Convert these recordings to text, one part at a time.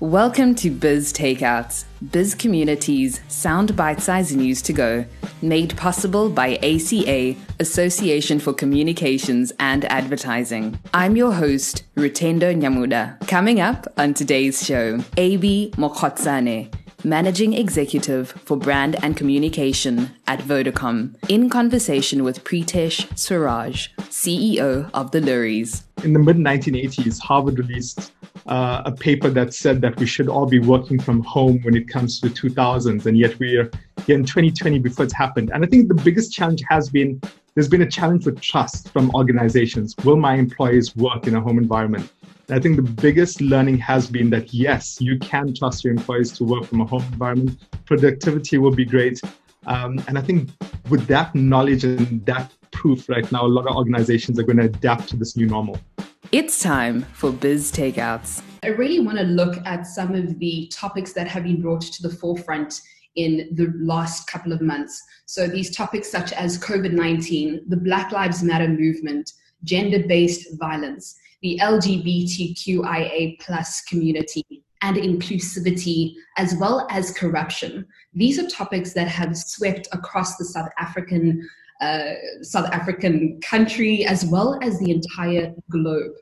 Welcome to Biz Takeouts, Biz Community's sound bite sized news to go, made possible by ACA, Association for Communications and Advertising. I'm your host, Rutendo Nyamuda. Coming up on today's show, AB Mokotsane, Managing Executive for Brand and Communication at Vodacom, in conversation with Preetesh Sewraj, CEO of the Loeries. In the mid 1980s, Harvard released uh, a paper that said that we should all be working from home when it comes to the 2000s, and yet we're here in 2020 before it's happened. And I think the biggest challenge has been there's been a challenge with trust from organizations. Will my employees work in a home environment? I think the biggest learning has been that yes, you can trust your employees to work from a home environment. Productivity will be great. Um, and I think with that knowledge and that proof right now, a lot of organizations are going to adapt to this new normal. It's time for Biz Takeouts. I really want to look at some of the topics that have been brought to the forefront in the last couple of months. So, these topics such as COVID 19, the Black Lives Matter movement, gender based violence, the LGBTQIA plus community, and inclusivity, as well as corruption. These are topics that have swept across the South African uh, South African country as well as the entire globe.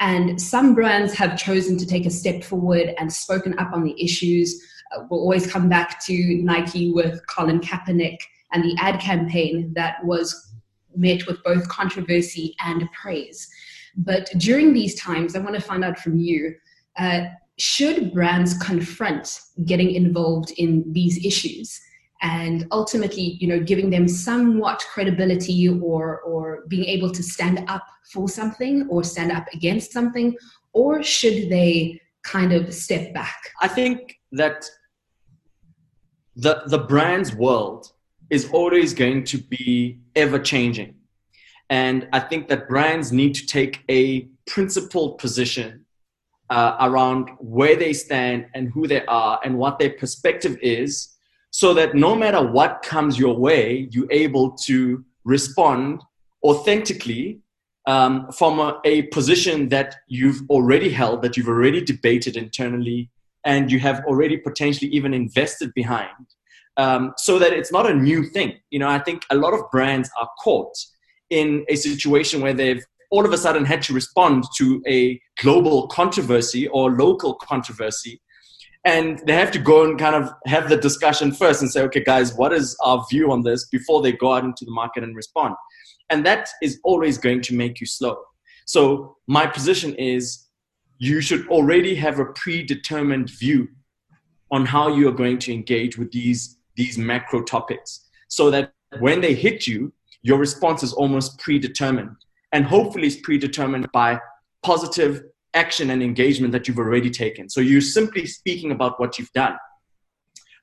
And some brands have chosen to take a step forward and spoken up on the issues. Uh, we'll always come back to Nike with Colin Kaepernick and the ad campaign that was met with both controversy and praise. But during these times, I want to find out from you uh, should brands confront getting involved in these issues? And ultimately you know giving them somewhat credibility or or being able to stand up for something or stand up against something or should they kind of step back? I think that the the brand's world is always going to be ever changing and i think that brands need to take a principled position uh, around where they stand and who they are and what their perspective is so that no matter what comes your way, you're able to respond authentically um, from a, a, position that you've already held, that you've already debated internally, and you have already potentially even invested behind, um, so that it's not a new thing. You know, I think a lot of brands are caught in a situation where they've all of a sudden had to respond to a global controversy or local controversy and they have to go and kind of have the discussion first and say okay guys what is our view on this? before they go out into the market and respond. And that is always going to make you slow. So my position is you should already have a predetermined view on how you are going to engage with these these macro topics so that when they hit you your response is almost predetermined and hopefully it's predetermined by positive action and engagement that you've already taken. So you're simply speaking about what you've done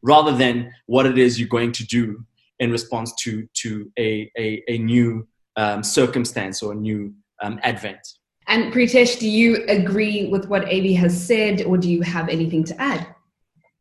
rather than what it is you're going to do in response to, to a, a, a new um, circumstance or a new um, advent. And Preetesh, do you agree with what AB has said or do you have anything to add?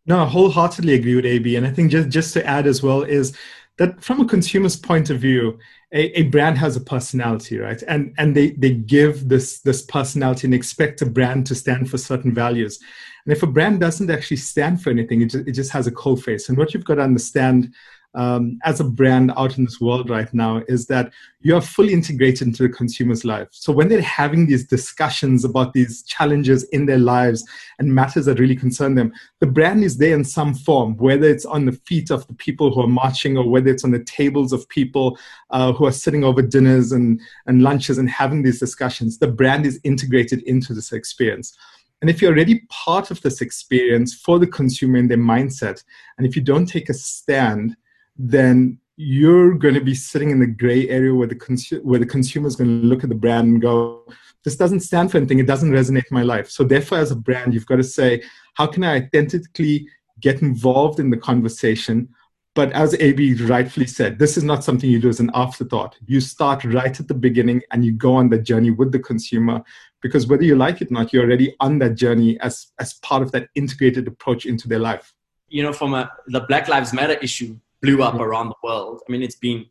No, I wholeheartedly agree with AB. And I think just, just to add as well is that from a consumer's point of view, a, a, brand has a personality, right? And and they they give this this personality and expect a brand to stand for certain values. And if a brand doesn't actually stand for anything, it just, it just has a cold face. And what you've got to understand um, as a brand out in this world right now is that you are fully integrated into the consumer's life. So when they're having these discussions about these challenges in their lives and matters that really concern them, the brand is there in some form, whether it's on the feet of the people who are marching or whether it's on the tables of people uh, who are sitting over dinners and, and lunches and having these discussions. The brand is integrated into this experience. And if you're already part of this experience for the consumer in their mindset, and if you don't take a stand, then you're going to be sitting in the gray area where the consu- where the consumer is going to look at the brand and go, "This doesn't stand for anything. It doesn't resonate in my life." So therefore, as a brand, you've got to say, "How can I authentically get involved in the conversation?" But as AB rightfully said, this is not something you do as an afterthought. You start right at the beginning and you go on the journey with the consumer because whether you like it or not, you're already on that journey as, as part of that integrated approach into their life. You know, from a, the Black Lives Matter issue, blew up around the world. I mean, it's been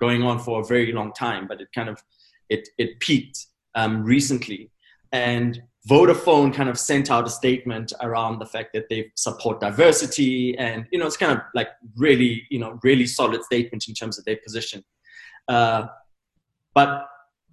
going on for a very long time, but it kind of it it peaked um, recently. And Vodafone kind of sent out a statement around the fact that they support diversity, and you know, it's kind of like really, you know, really solid statement in terms of their position. Uh, but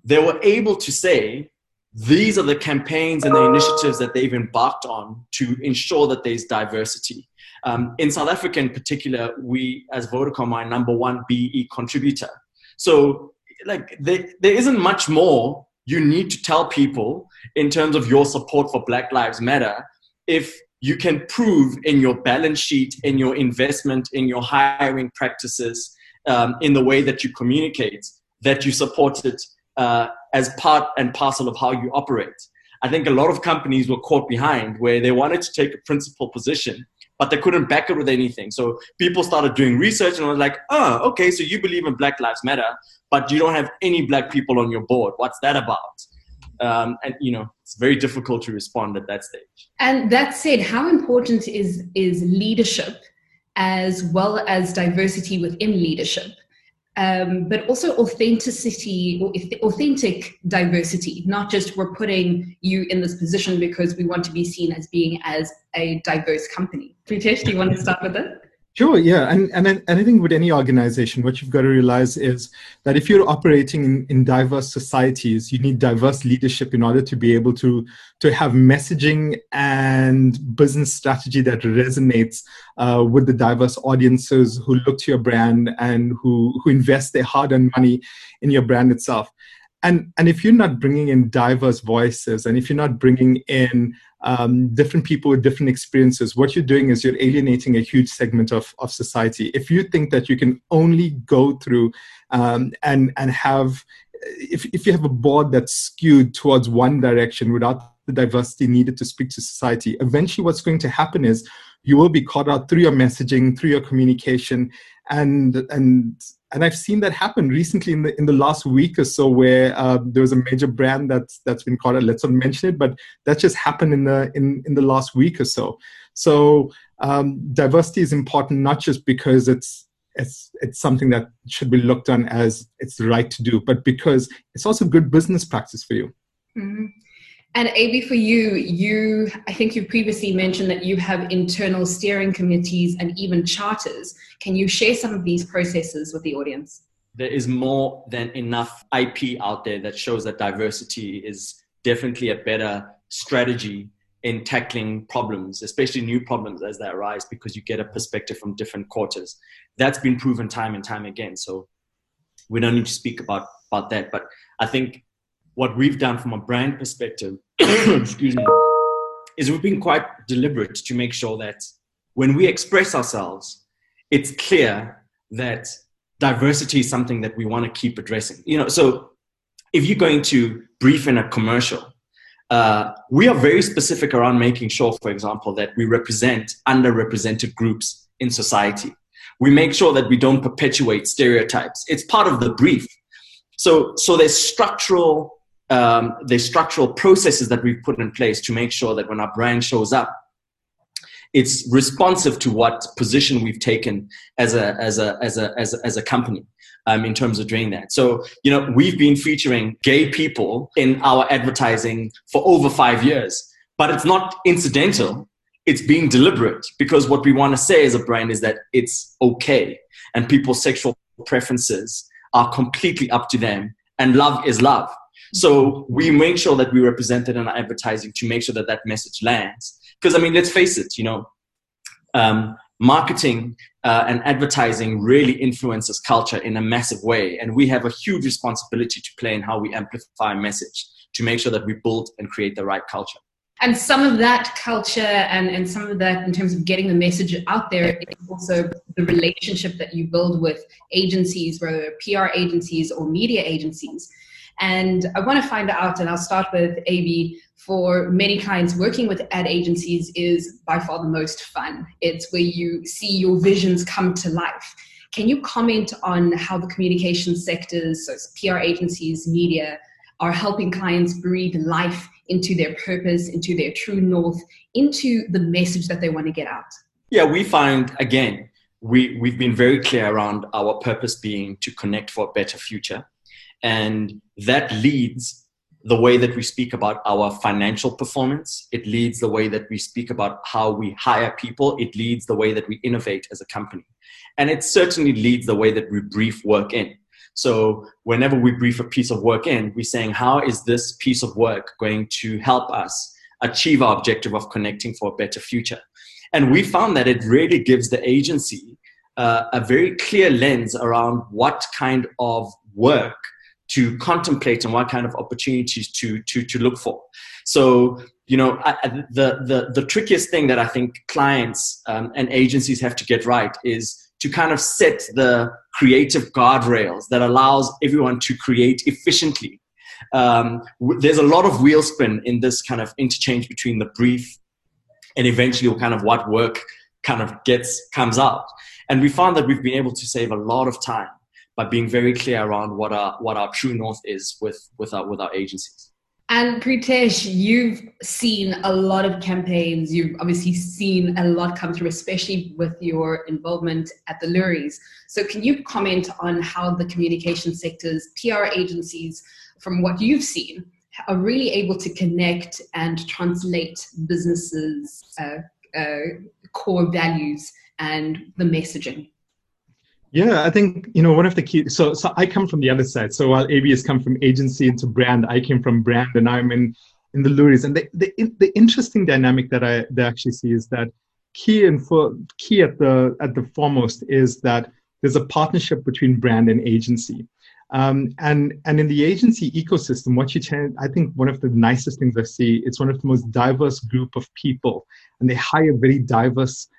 they were able to say these are the campaigns and the initiatives that they've embarked on to ensure that there's diversity. Um, in South Africa, in particular, we as Vodacom are number one BE contributor. So, like, there, there isn't much more you need to tell people in terms of your support for Black Lives Matter if you can prove in your balance sheet, in your investment, in your hiring practices, um, in the way that you communicate, that you support it uh, as part and parcel of how you operate. I think a lot of companies were caught behind where they wanted to take a principal position, but they couldn't back it with anything. So people started doing research and was like, oh, okay, so you believe in Black Lives Matter, but you don't have any black people on your board. What's that about? Um, and you know, it's very difficult to respond at that stage. And that said, how important is is leadership as well as diversity within leadership? Um, but also authenticity or authentic diversity, not just we're putting you in this position because we want to be seen as being as a diverse company. Preetesh, do you want to start with it? Sure, yeah. And, and, and I think with any organization, what you've got to realize is that if you're operating in, in diverse societies, you need diverse leadership in order to be able to, to have messaging and business strategy that resonates uh, with the diverse audiences who look to your brand and who, who invest their hard earned money in your brand itself. And, and if you're not bringing in diverse voices and if you're not bringing in um, different people with different experiences, what you're doing is you're alienating a huge segment of, of society. If you think that you can only go through um, and, and have, if, if you have a board that's skewed towards one direction without the diversity needed to speak to society, eventually what's going to happen is you will be caught out through your messaging, through your communication, and and and I've seen that happen recently in the in the last week or so, where uh, there was a major brand that's that's been caught out. Let's not mention it, but that just happened in the in in the last week or so. So um, diversity is important not just because it's it's it's something that should be looked on as it's the right to do, but because it's also good business practice for you. Mm-hmm. And AB, for you, you I think you previously mentioned that you have internal steering committees and even charters. Can you share some of these processes with the audience? There is more than enough IP out there that shows that diversity is definitely a better strategy in tackling problems, especially new problems as they arise, because you get a perspective from different quarters. That's been proven time and time again. So we don't need to speak about, about that. But I think what we've done from a brand perspective, excuse me, is we've been quite deliberate to make sure that when we express ourselves, it's clear that diversity is something that we want to keep addressing. You know, so if you're going to brief in a commercial, uh, we are very specific around making sure, for example, that we represent underrepresented groups in society. We make sure that we don't perpetuate stereotypes. It's part of the brief. So, so there's structural um, the structural processes that we've put in place to make sure that when our brand shows up, it's responsive to what position we've taken as a as a as a as a, as a company um, in terms of doing that. So you know we've been featuring gay people in our advertising for over five years, but it's not incidental. It's being deliberate because what we want to say as a brand is that it's okay and people's sexual preferences are completely up to them and love is love so we make sure that we represent it in our advertising to make sure that that message lands. Because I mean, let's face it, you know, um, marketing uh, and advertising really influences culture in a massive way, and we have a huge responsibility to play in how we amplify a message to make sure that we build and create the right culture. And some of that culture and, and some of that in terms of getting the message out there is also the relationship that you build with agencies, whether PR agencies or media agencies. And I want to find out, and I'll start with AB. For many clients, working with ad agencies is by far the most fun. It's where you see your visions come to life. Can you comment on how the communication sectors, so PR agencies, media, are helping clients breathe life into their purpose, into their true north, into the message that they want to get out? Yeah, we find again, we, we've been very clear around our purpose being to connect for a better future. And that leads the way that we speak about our financial performance. It leads the way that we speak about how we hire people. It leads the way that we innovate as a company. And it certainly leads the way that we brief work in. So whenever we brief a piece of work in, we're saying, how is this piece of work going to help us achieve our objective of connecting for a better future? And we found that it really gives the agency uh, a very clear lens around what kind of work to contemplate and what kind of opportunities to to to look for. So you know I, the the the trickiest thing that I think clients um, and agencies have to get right is to kind of set the creative guardrails that allows everyone to create efficiently. Um, there's a lot of wheel spin in this kind of interchange between the brief and eventually kind of what work kind of gets comes out. And we found that we've been able to save a lot of time by being very clear around what our what our true north is with with our with our agencies. And Preetesh, you've seen a lot of campaigns. You've obviously seen a lot come through, especially with your involvement at the Loeries. So, can you comment on how the communication sectors, PR agencies, from what you've seen, are really able to connect and translate businesses' uh, uh, core values and the messaging? Yeah, I think you know one of the key. So, so I come from the other side. So while AB has come from agency into brand, I came from brand, and I'm in in the Loeries. And the, the the interesting dynamic that I that actually see is that key and for key at the at the foremost is that there's a partnership between brand and agency. Um, and and in the agency ecosystem, what you tend, I think one of the nicest things I see, it's one of the most diverse group of people, and they hire very diverse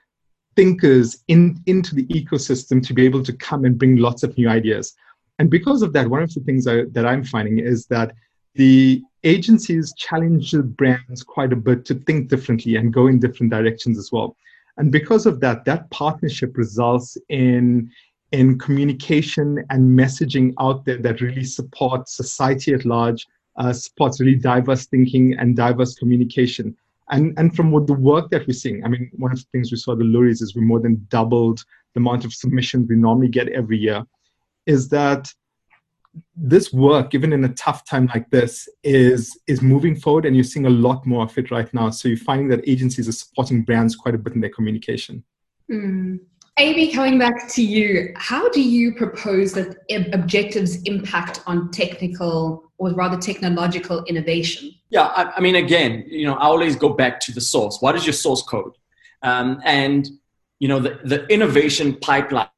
thinkers in, into the ecosystem to be able to come and bring lots of new ideas. And because of that, one of the things I, that I'm finding is that the agencies challenge the brands quite a bit to think differently and go in different directions as well. And because of that, that partnership results in in communication and messaging out there that really supports society at large, uh, supports really diverse thinking and diverse communication. And, and from what the work that we're seeing, I mean, one of the things we saw the Loeries is we more than doubled the amount of submissions we normally get every year, is that this work, even in a tough time like this, is is moving forward, and you're seeing a lot more of it right now. So you're finding that agencies are supporting brands quite a bit in their communication. Mm. AB, coming back to you, how do you propose that objectives impact on technical or rather technological innovation? Yeah, I, I, mean, again, you know, I always go back to the source. What is your source code? Um, and you know, the, the innovation pipeline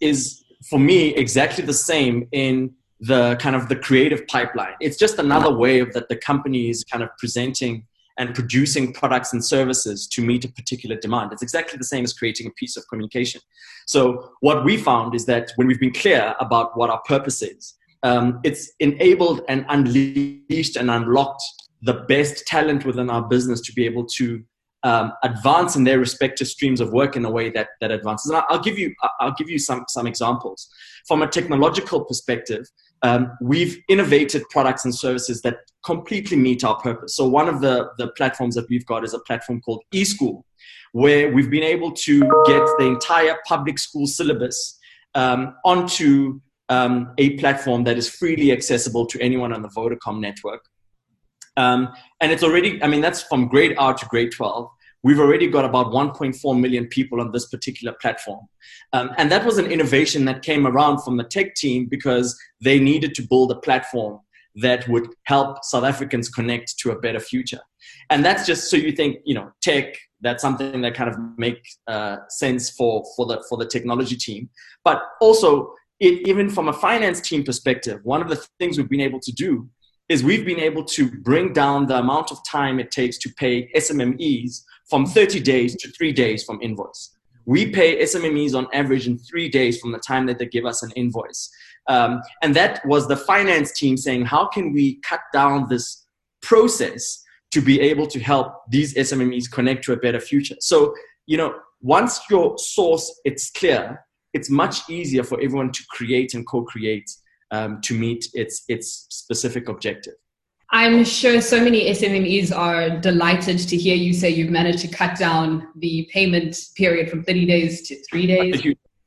is for me exactly the same in the kind of the creative pipeline. It's just another way that the company is kind of presenting and producing products and services to meet a particular demand. It's exactly the same as creating a piece of communication. So, what we found is that when we've been clear about what our purpose is, um, it's enabled and unleashed and unlocked the best talent within our business to be able to um, advance in their respective streams of work in a way that that advances. And I'll give you I'll give you some some examples from a technological perspective um, we've innovated products and services that completely meet our purpose. So one of the, the platforms that we've got is a platform called eSchool, where we've been able to get the entire public school syllabus um, onto um, a platform that is freely accessible to anyone on the Vodacom network. Um, and it's already, I mean, that's from grade R to grade 12 we've already got about 1.4 million people on this particular platform. Um, and that was an innovation that came around from the tech team because they needed to build a platform that would help South Africans connect to a better future. And that's just so you think, you know, tech, that's something that kind of makes uh, sense for, for, the, for the technology team. But also, it, even from a finance team perspective, one of the things we've been able to do is we've been able to bring down the amount of time it takes to pay SMMEs from 30 days to three days from invoice. We pay SMMEs on average in three days from the time that they give us an invoice. Um, and that was the finance team saying, how can we cut down this process to be able to help these SMMEs connect to a better future? So, you know, once your source it's clear, it's much easier for everyone to create and co-create um, to meet its its specific objective. I'm sure so many SMMEs are delighted to hear you say you've managed to cut down the payment period from 30 days to three days.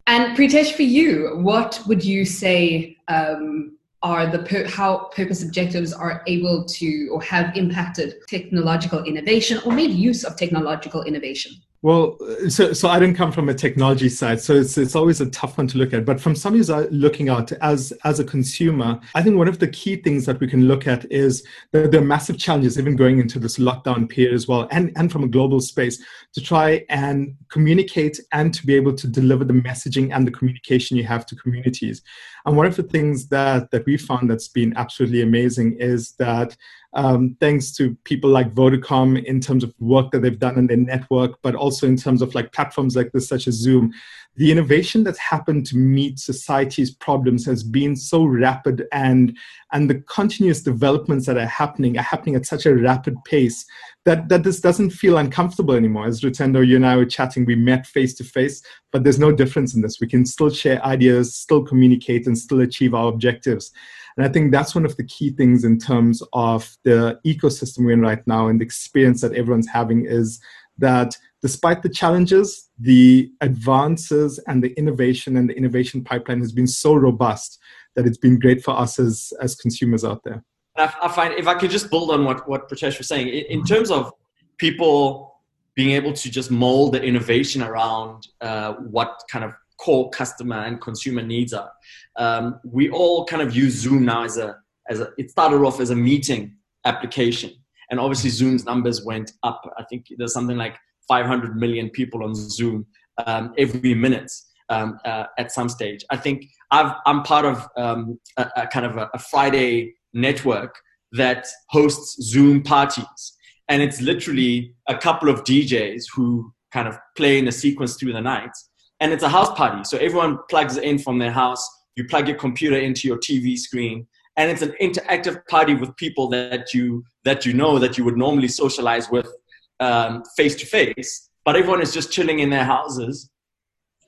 And Pritesh, for you, what would you say um, are the per- how purpose objectives are able to or have impacted technological innovation or made use of technological innovation? Well, so so I didn't come from a technology side, so it's it's always a tough one to look at. But from somebody who's uh, looking out as as a consumer, I think one of the key things that we can look at is the, the massive challenges, even going into this lockdown period as well, and and from a global space, to try and communicate and to be able to deliver the messaging and the communication you have to communities. And one of the things that that we found that's been absolutely amazing is that um, thanks to people like Vodacom in terms of work that they've done in their network, but also in terms of like platforms like this, such as Zoom. The innovation that's happened to meet society's problems has been so rapid, and and the continuous developments that are happening are happening at such a rapid pace that that this doesn't feel uncomfortable anymore. As Rutendo, you and I were chatting, we met face to face, but there's no difference in this. We can still share ideas, still communicate, and still achieve our objectives. And I think that's one of the key things in terms of the ecosystem we're in right now and the experience that everyone's having is that despite the challenges, the advances and the innovation and the innovation pipeline has been so robust that it's been great for us as, as consumers out there. I, find if I could just build on what, what Preetesh was saying, in terms of people being able to just mold the innovation around uh, what kind of core customer and consumer needs are. Um, we all kind of use Zoom now as a, as a, it started off as a meeting application. And obviously Zoom's numbers went up. I think there's something like 500 million people on Zoom um, every minute um, uh, at some stage. I think i am part of um, a, a, kind of a, a Friday network that hosts Zoom parties. And it's literally a couple of DJs who kind of play in a sequence through the night and it's a house party. So everyone plugs in from their house. You plug your computer into your TV screen, and it's an interactive party with people that you that you know that you would normally socialize with face to face. But everyone is just chilling in their houses,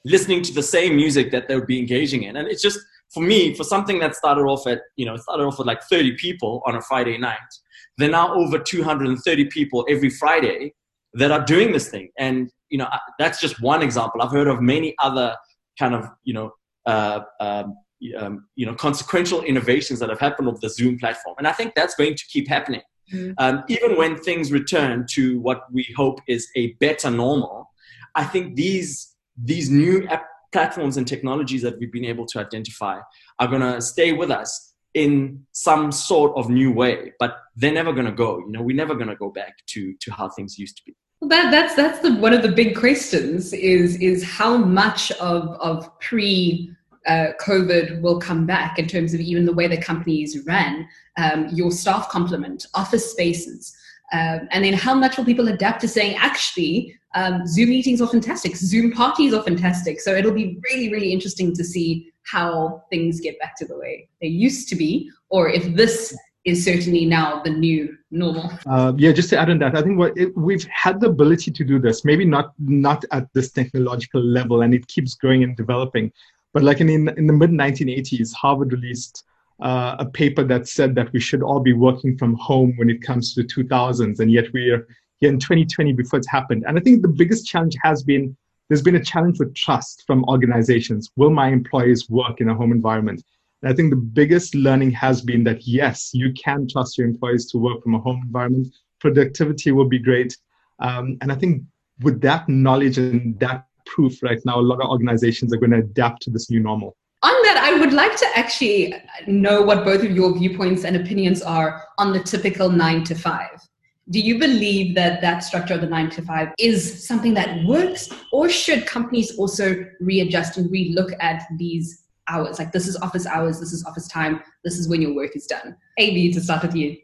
listening to the same music that they would be engaging in, and it's just for me for something that started off at you know started off with like 30 people on a Friday night. They're now over 230 people every Friday that are doing this thing, and you know, that's just one example. I've heard of many other kind of, you know, uh, um, um, you know, consequential innovations that have happened with the Zoom platform. And I think that's going to keep happening. Mm-hmm. Um, even when things return to what we hope is a better normal, I think these, these new app platforms and technologies that we've been able to identify are going to stay with us in some sort of new way, but they're never going to go. You know, we're never going to go back to, to how things used to be. That, that's that's the one of the big questions is is how much of of pre uh, COVID will come back in terms of even the way the companies ran, um, your staff complement, office spaces, um, and then how much will people adapt to saying actually um, Zoom meetings are fantastic, Zoom parties are fantastic. So it'll be really really interesting to see how things get back to the way they used to be, or if this is certainly now the new normal. Uh, yeah, just to add on that, I think what it, we've had the ability to do this, maybe not not at this technological level, and it keeps growing and developing. But like in in the mid 1980s, Harvard released uh, a paper that said that we should all be working from home when it comes to the 2000s, and yet we're here in 2020 before it's happened. And I think the biggest challenge has been there's been a challenge with trust from organizations. Will my employees work in a home environment? And I think the biggest learning has been that yes, you can trust your employees to work from a home environment. Productivity will be great. Um, and I think with that knowledge and that proof right now, a lot of organizations are going to adapt to this new normal. On that, I would like to actually know what both of your viewpoints and opinions are on the typical nine to five. Do you believe that that structure of the nine to five is something that works, or should companies also readjust and relook at these hours. Like this is office hours, this is office time, this is when your work is done. AB to start with you.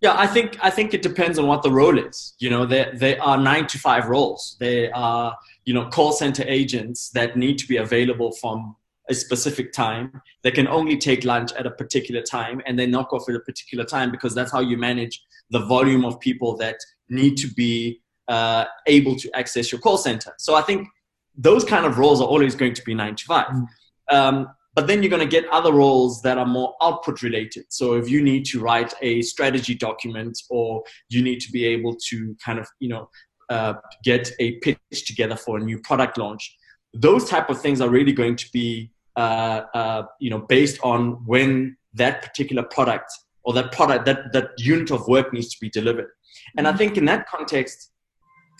Yeah, I think I think it depends on what the role is. You know, there there are nine to five roles. There are you know call center agents that need to be available from a specific time. They can only take lunch at a particular time, and they knock off at a particular time because that's how you manage the volume of people that need to be uh, able to access your call center. So I think those kind of roles are always going to be nine to five. Mm. Um, but then you're going to get other roles that are more output related. So if you need to write a strategy document or you need to be able to kind of, you know, uh, get a pitch together for a new product launch, those type of things are really going to be, uh, uh, you know, based on when that particular product or that product, that, that unit of work needs to be delivered. And I mm-hmm. think in that context,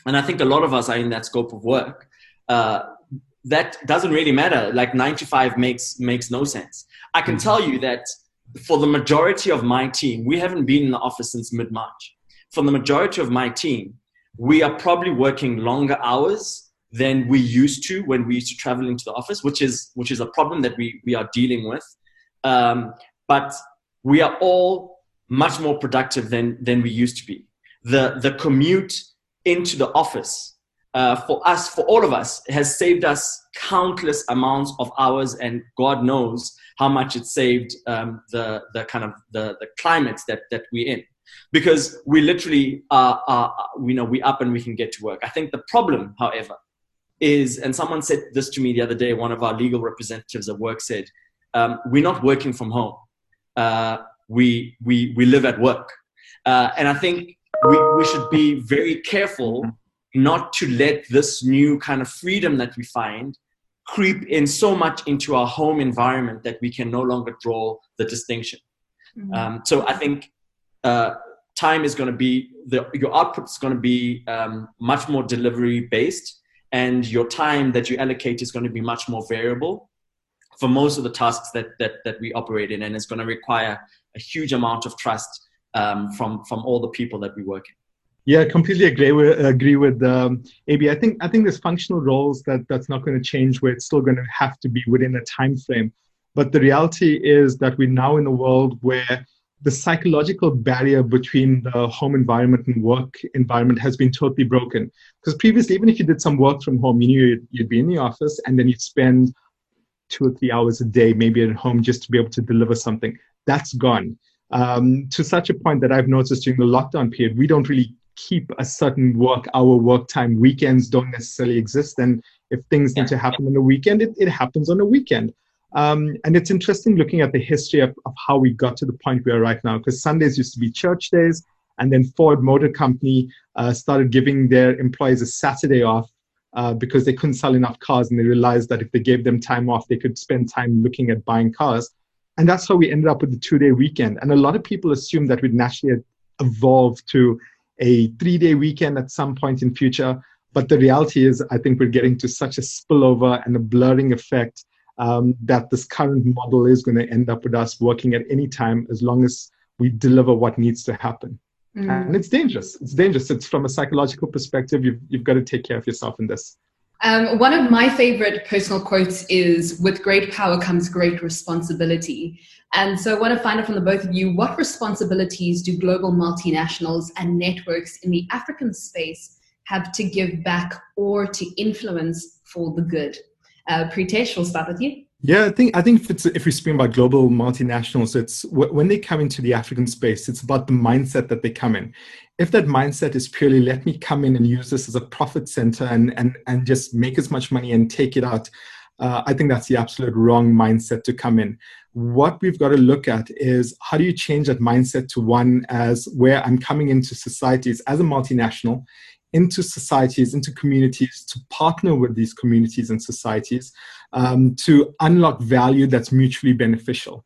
and I think a lot of us are in that scope of work, uh, that doesn't really matter. Like nine to five makes, makes no sense. I can mm-hmm. tell you that for the majority of my team, we haven't been in the office since mid March. For the majority of my team, we are probably working longer hours than we used to when we used to travel into the office, which is which is a problem that we we are dealing with. Um, but we are all much more productive than than we used to be. The the commute into the office uh, for us, for all of us, has saved us countless amounts of hours, and God knows how much it saved um, the the kind of the the climates that that we're in, because we literally are, are you know we up and we can get to work. I think the problem, however, is, and someone said this to me the other day, one of our legal representatives at work said, um, we're not working from home. Uh, we, we, we live at work. Uh, and I think we, we should be very careful not to let this new kind of freedom that we find creep in so much into our home environment that we can no longer draw the distinction. Mm-hmm. Um, so I think uh, time is going to be the, your output is going to be um, much more delivery based and your time that you allocate is going to be much more variable for most of the tasks that that, that we operate in and it's going to require a huge amount of trust um, from from all the people that we work in yeah, completely agree with agree with um, AB. I think I think there's functional roles that that's not going to change. Where it's still going to have to be within a time frame. But the reality is that we're now in a world where the psychological barrier between the home environment and work environment has been totally broken. Because previously, even if you did some work from home, you knew you'd, you'd, be in the office and then you'd spend two or three hours a day, maybe at home, just to be able to deliver something. That's gone. Um, to such a point that I've noticed during the lockdown period, we don't really keep a certain work hour work time. Weekends don't necessarily exist. And if things need to happen on a weekend, it, it happens on a weekend. Um, and it's interesting looking at the history of, of how we got to the point we are right now, because Sundays used to be church days, and then Ford Motor Company uh, started giving their employees a Saturday off uh, because they couldn't sell enough cars, and they realized that if they gave them time off, they could spend time looking at buying cars. And that's how we ended up with the two day weekend. And a lot of people assume that we'd naturally evolve to a three day weekend at some point in future. But the reality is, I think we're getting to such a spillover and a blurring effect um, that this current model is going to end up with us working at any time as long as we deliver what needs to happen. Mm. And it's dangerous. It's dangerous. It's from a psychological perspective, you've, you've got to take care of yourself in this. Um, one of my favorite personal quotes is With great power comes great responsibility. And so I want to find out from the both of you what responsibilities do global multinationals and networks in the African space have to give back or to influence for the good? Uh, Preetesh, we'll start with you. Yeah, I think I think if if we speak about global multinationals, it's when they come into the African space, it's about the mindset that they come in. If that mindset is purely let me come in and use this as a profit center and and and just make as much money and take it out, uh, I think that's the absolute wrong mindset to come in. What we've got to look at is how do you change that mindset to one as where I'm coming into societies as a multinational into societies, into communities, to partner with these communities and societies um, to unlock value that's mutually beneficial.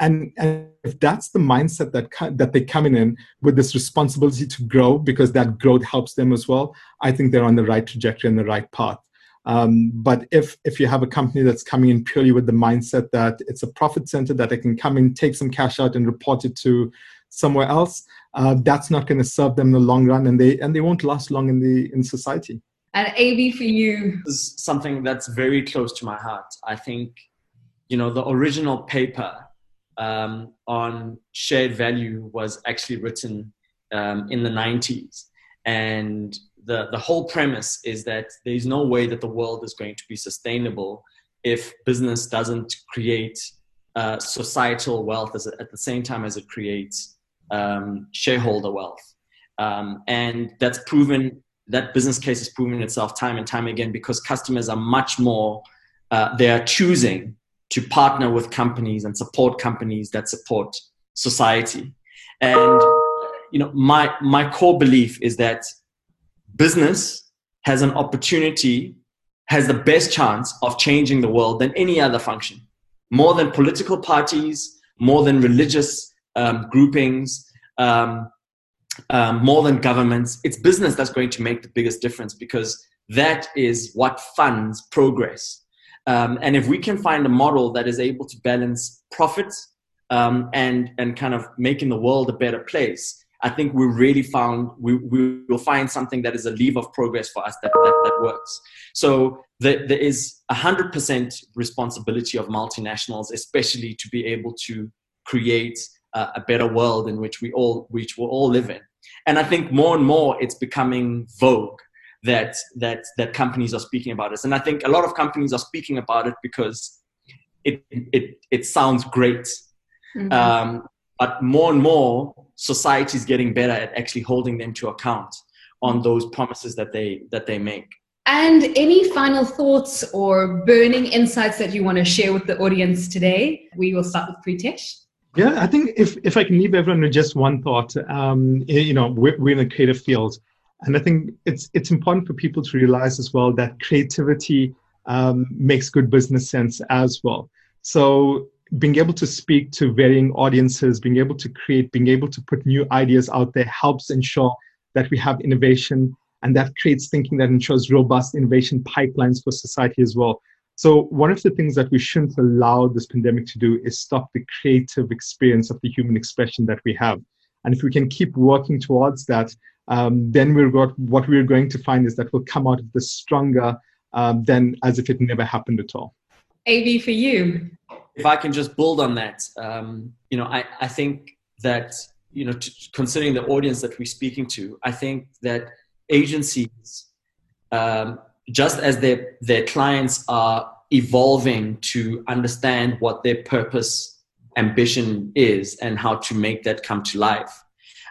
And, and if that's the mindset that, that they're coming in with this responsibility to grow, because that growth helps them as well, I think they're on the right trajectory and the right path. Um, but if if you have a company that's coming in purely with the mindset that it's a profit center that they can come in, take some cash out, and report it to somewhere else, uh, that's not going to serve them in the long run, and they and they won't last long in the in society. And AB for you is something that's very close to my heart. I think, you know, the original paper um, on shared value was actually written um, in the 90s, and the the whole premise is that there's no way that the world is going to be sustainable if business doesn't create uh, societal wealth at the same time as it creates um, shareholder wealth. Um, and that's proven, that business case has proven itself time and time again because customers are much more, uh, they are choosing to partner with companies and support companies that support society. And, you know, my, my core belief is that business has an opportunity, has the best chance of changing the world than any other function. More than political parties, more than religious um, groupings, um, um, more than governments. It's business that's going to make the biggest difference because that is what funds progress. Um, and if we can find a model that is able to balance profits um, and and kind of making the world a better place, I think we really found we, we will find something that is a lever of progress for us that, that, that works. So the, there is a hundred percent responsibility of multinationals, especially to be able to create a, a better world in which we all which we all live in. And I think more and more it's becoming vogue that that that companies are speaking about this. And I think a lot of companies are speaking about it because it it it sounds great. Mm-hmm. Um, but more and more society is getting better at actually holding them to account on those promises that they that they make. And any final thoughts or burning insights that you want to share with the audience today? We will start with Preetesh. Yeah, I think if, if I can leave everyone with just one thought, um, you know, we're, we're in a creative field. And I think it's, it's important for people to realize as well that creativity um, makes good business sense as well. So being able to speak to varying audiences, being able to create, being able to put new ideas out there helps ensure that we have innovation and that creates thinking that ensures robust innovation pipelines for society as well. So one of the things that we shouldn't allow this pandemic to do is stop the creative experience of the human expression that we have. And if we can keep working towards that, um, then we're got, what we're going to find is that we'll come out of this stronger um, than as if it never happened at all. AB for you. If I can just build on that, um, you know, I, I think that, you know, t- considering the audience that we're speaking to, I think that agencies um, just as their their clients are evolving to understand what their purpose ambition is and how to make that come to life.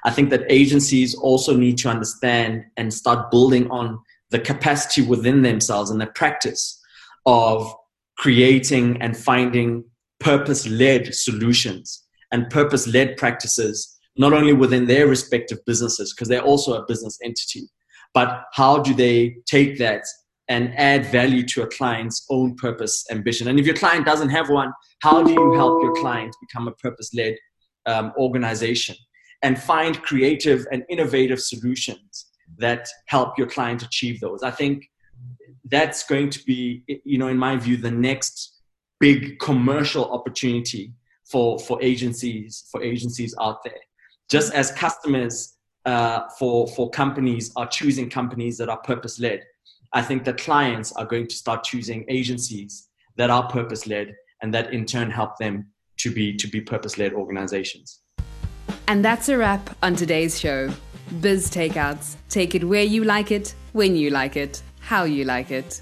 I think that agencies also need to understand and start building on the capacity within themselves and the practice of creating and finding purpose led solutions and purpose led practices not only within their respective businesses because they're also a business entity but how do they take that and add value to a client's own purpose ambition. And if your client doesn't have one how do you help your client become a purpose-led um, organization? And find creative and innovative solutions that help your client achieve those. I think that's going to be you know in my view the next big commercial opportunity for for agencies for agencies out there. Just as customers uh, for for companies are choosing companies that are purpose led I think that clients are going to start choosing agencies that are purpose led and that in turn help them to be to be purpose led organizations. And that's a wrap on today's show. Biz Takeouts. Take it where you like it, when you like it, how you like it.